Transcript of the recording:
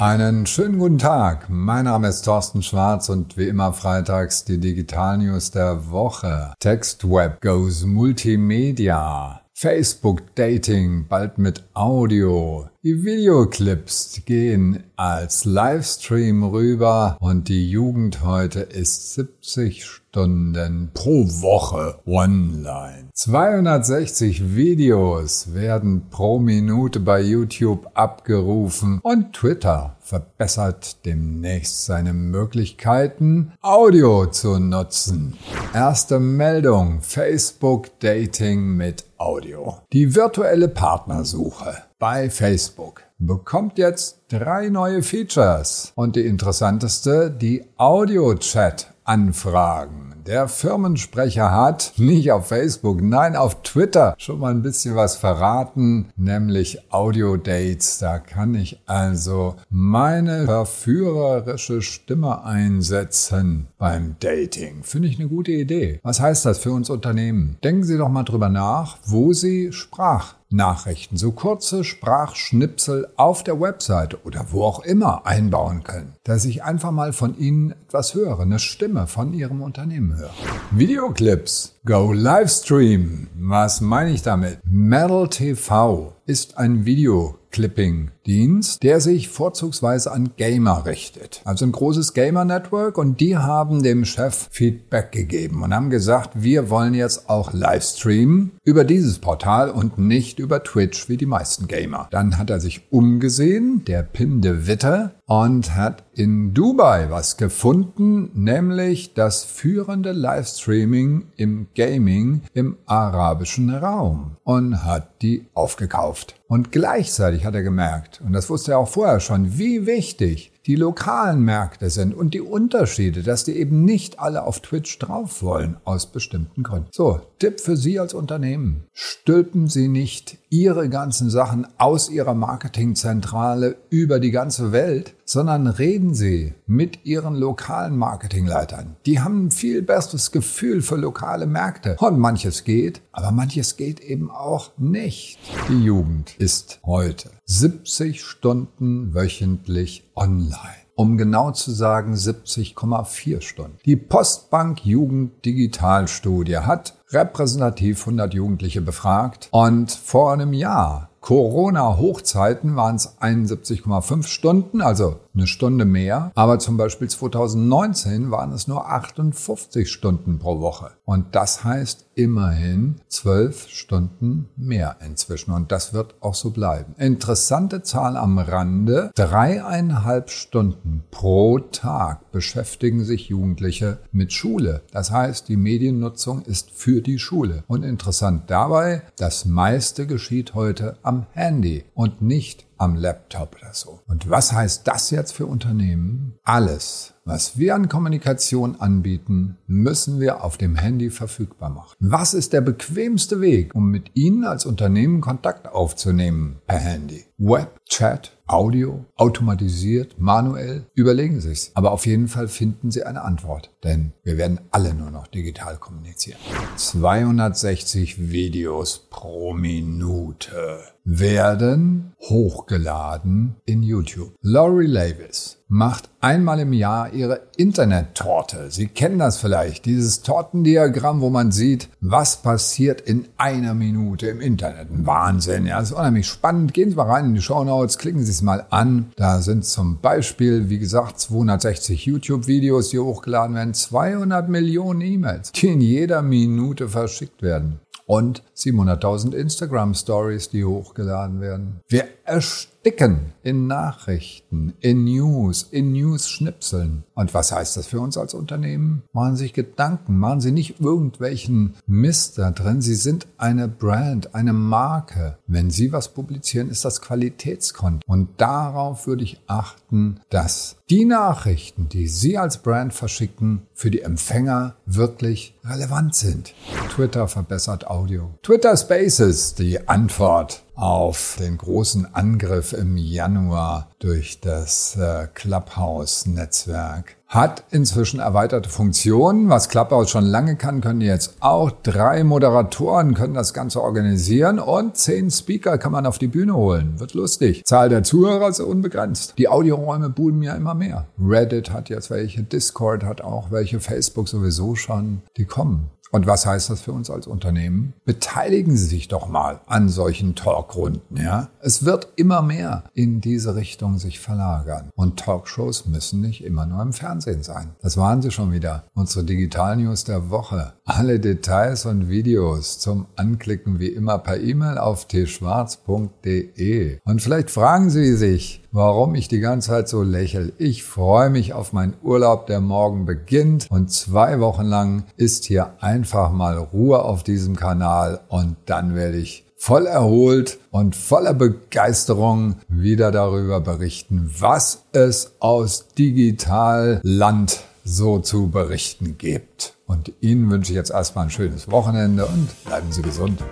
Einen schönen guten Tag. Mein Name ist Thorsten Schwarz und wie immer freitags die Digital News der Woche. Textweb goes Multimedia. Facebook Dating bald mit Audio. Die Videoclips gehen als Livestream rüber und die Jugend heute ist 70 Stunden pro Woche online. 260 Videos werden pro Minute bei YouTube abgerufen und Twitter verbessert demnächst seine Möglichkeiten, Audio zu nutzen. Erste Meldung, Facebook Dating mit Audio. Die virtuelle Partnersuche bei Facebook bekommt jetzt drei neue Features und die interessanteste, die Audio-Chat-Anfragen. Der Firmensprecher hat nicht auf Facebook, nein, auf Twitter schon mal ein bisschen was verraten, nämlich Audio-Dates. Da kann ich also meine verführerische Stimme einsetzen beim Dating. Finde ich eine gute Idee. Was heißt das für uns Unternehmen? Denken Sie doch mal drüber nach, wo Sie Sprach Nachrichten, so kurze Sprachschnipsel auf der Webseite oder wo auch immer einbauen können, dass ich einfach mal von Ihnen etwas höre, eine Stimme von Ihrem Unternehmen höre. Videoclips, Go Livestream. Was meine ich damit? Metal TV ist ein Videoclipping Dienst, der sich vorzugsweise an Gamer richtet. Also ein großes Gamer-Network und die haben dem Chef Feedback gegeben und haben gesagt, wir wollen jetzt auch Livestreamen über dieses Portal und nicht über Twitch wie die meisten Gamer. Dann hat er sich umgesehen, der Pim de Witte, und hat in Dubai was gefunden, nämlich das führende Livestreaming im Gaming im arabischen Raum und hat die aufgekauft. Und gleichzeitig hat er gemerkt, und das wusste er auch vorher schon, wie wichtig die lokalen Märkte sind und die Unterschiede, dass die eben nicht alle auf Twitch drauf wollen, aus bestimmten Gründen. So, Tipp für Sie als Unternehmen. Stülpen Sie nicht Ihre ganzen Sachen aus Ihrer Marketingzentrale über die ganze Welt, sondern reden Sie mit Ihren lokalen Marketingleitern. Die haben ein viel besseres Gefühl für lokale Märkte. Und manches geht, aber manches geht eben auch nicht. Die Jugend ist heute 70 Stunden wöchentlich online um genau zu sagen 70,4 Stunden. Die Postbank Jugend Digitalstudie hat repräsentativ 100 Jugendliche befragt und vor einem Jahr Corona-Hochzeiten waren es 71,5 Stunden, also eine Stunde mehr. Aber zum Beispiel 2019 waren es nur 58 Stunden pro Woche. Und das heißt immerhin 12 Stunden mehr inzwischen. Und das wird auch so bleiben. Interessante Zahl am Rande. Dreieinhalb Stunden pro Tag beschäftigen sich Jugendliche mit Schule. Das heißt, die Mediennutzung ist für die Schule. Und interessant dabei, das meiste geschieht heute am Handy und nicht am Laptop oder so. Und was heißt das jetzt für Unternehmen? Alles, was wir an Kommunikation anbieten, müssen wir auf dem Handy verfügbar machen. Was ist der bequemste Weg, um mit Ihnen als Unternehmen Kontakt aufzunehmen per Handy? Web, Chat, Audio, automatisiert, manuell? Überlegen Sie es. Aber auf jeden Fall finden Sie eine Antwort, denn wir werden alle nur noch digital kommunizieren. 260 Videos pro Minute werden hochgeladen in YouTube. Laurie Lavis macht einmal im Jahr ihre Internet-Torte. Sie kennen das vielleicht, dieses Tortendiagramm, wo man sieht, was passiert in einer Minute im Internet. Ein Wahnsinn, ja, das ist unheimlich spannend. Gehen Sie mal rein in die Show Notes, klicken Sie es mal an. Da sind zum Beispiel, wie gesagt, 260 YouTube-Videos, die hochgeladen werden, 200 Millionen E-Mails, die in jeder Minute verschickt werden und 700.000 Instagram Stories, die hochgeladen werden. Wir ersticken in Nachrichten, in News, in News-Schnipseln. Und was heißt das für uns als Unternehmen? Machen Sie sich Gedanken, machen Sie nicht irgendwelchen Mist da drin. Sie sind eine Brand, eine Marke. Wenn Sie was publizieren, ist das Qualitätskonto. Und darauf würde ich achten, dass die Nachrichten, die Sie als Brand verschicken, für die Empfänger wirklich relevant sind. Twitter verbessert Audio. Twitter Spaces, die Antwort auf den großen Angriff im Januar durch das äh, Clubhouse-Netzwerk. Hat inzwischen erweiterte Funktionen. Was Clubhouse schon lange kann, können jetzt auch. Drei Moderatoren können das Ganze organisieren und zehn Speaker kann man auf die Bühne holen. Wird lustig. Zahl der Zuhörer ist unbegrenzt. Die Audioräume boomen ja immer mehr. Reddit hat jetzt welche, Discord hat auch welche, Facebook sowieso schon. Die kommen. Und was heißt das für uns als Unternehmen? Beteiligen Sie sich doch mal an solchen Talkrunden, ja? Es wird immer mehr in diese Richtung sich verlagern. Und Talkshows müssen nicht immer nur im Fernsehen sein. Das waren sie schon wieder. Unsere Digital News der Woche. Alle Details und Videos zum Anklicken wie immer per E-Mail auf tschwarz.de. Und vielleicht fragen Sie sich, warum ich die ganze Zeit so lächel. Ich freue mich auf meinen Urlaub, der morgen beginnt und zwei Wochen lang ist hier einfach mal Ruhe auf diesem Kanal und dann werde ich voll erholt und voller Begeisterung wieder darüber berichten, was es aus Digitalland so zu berichten gibt. Und Ihnen wünsche ich jetzt erstmal ein schönes Wochenende und bleiben Sie gesund.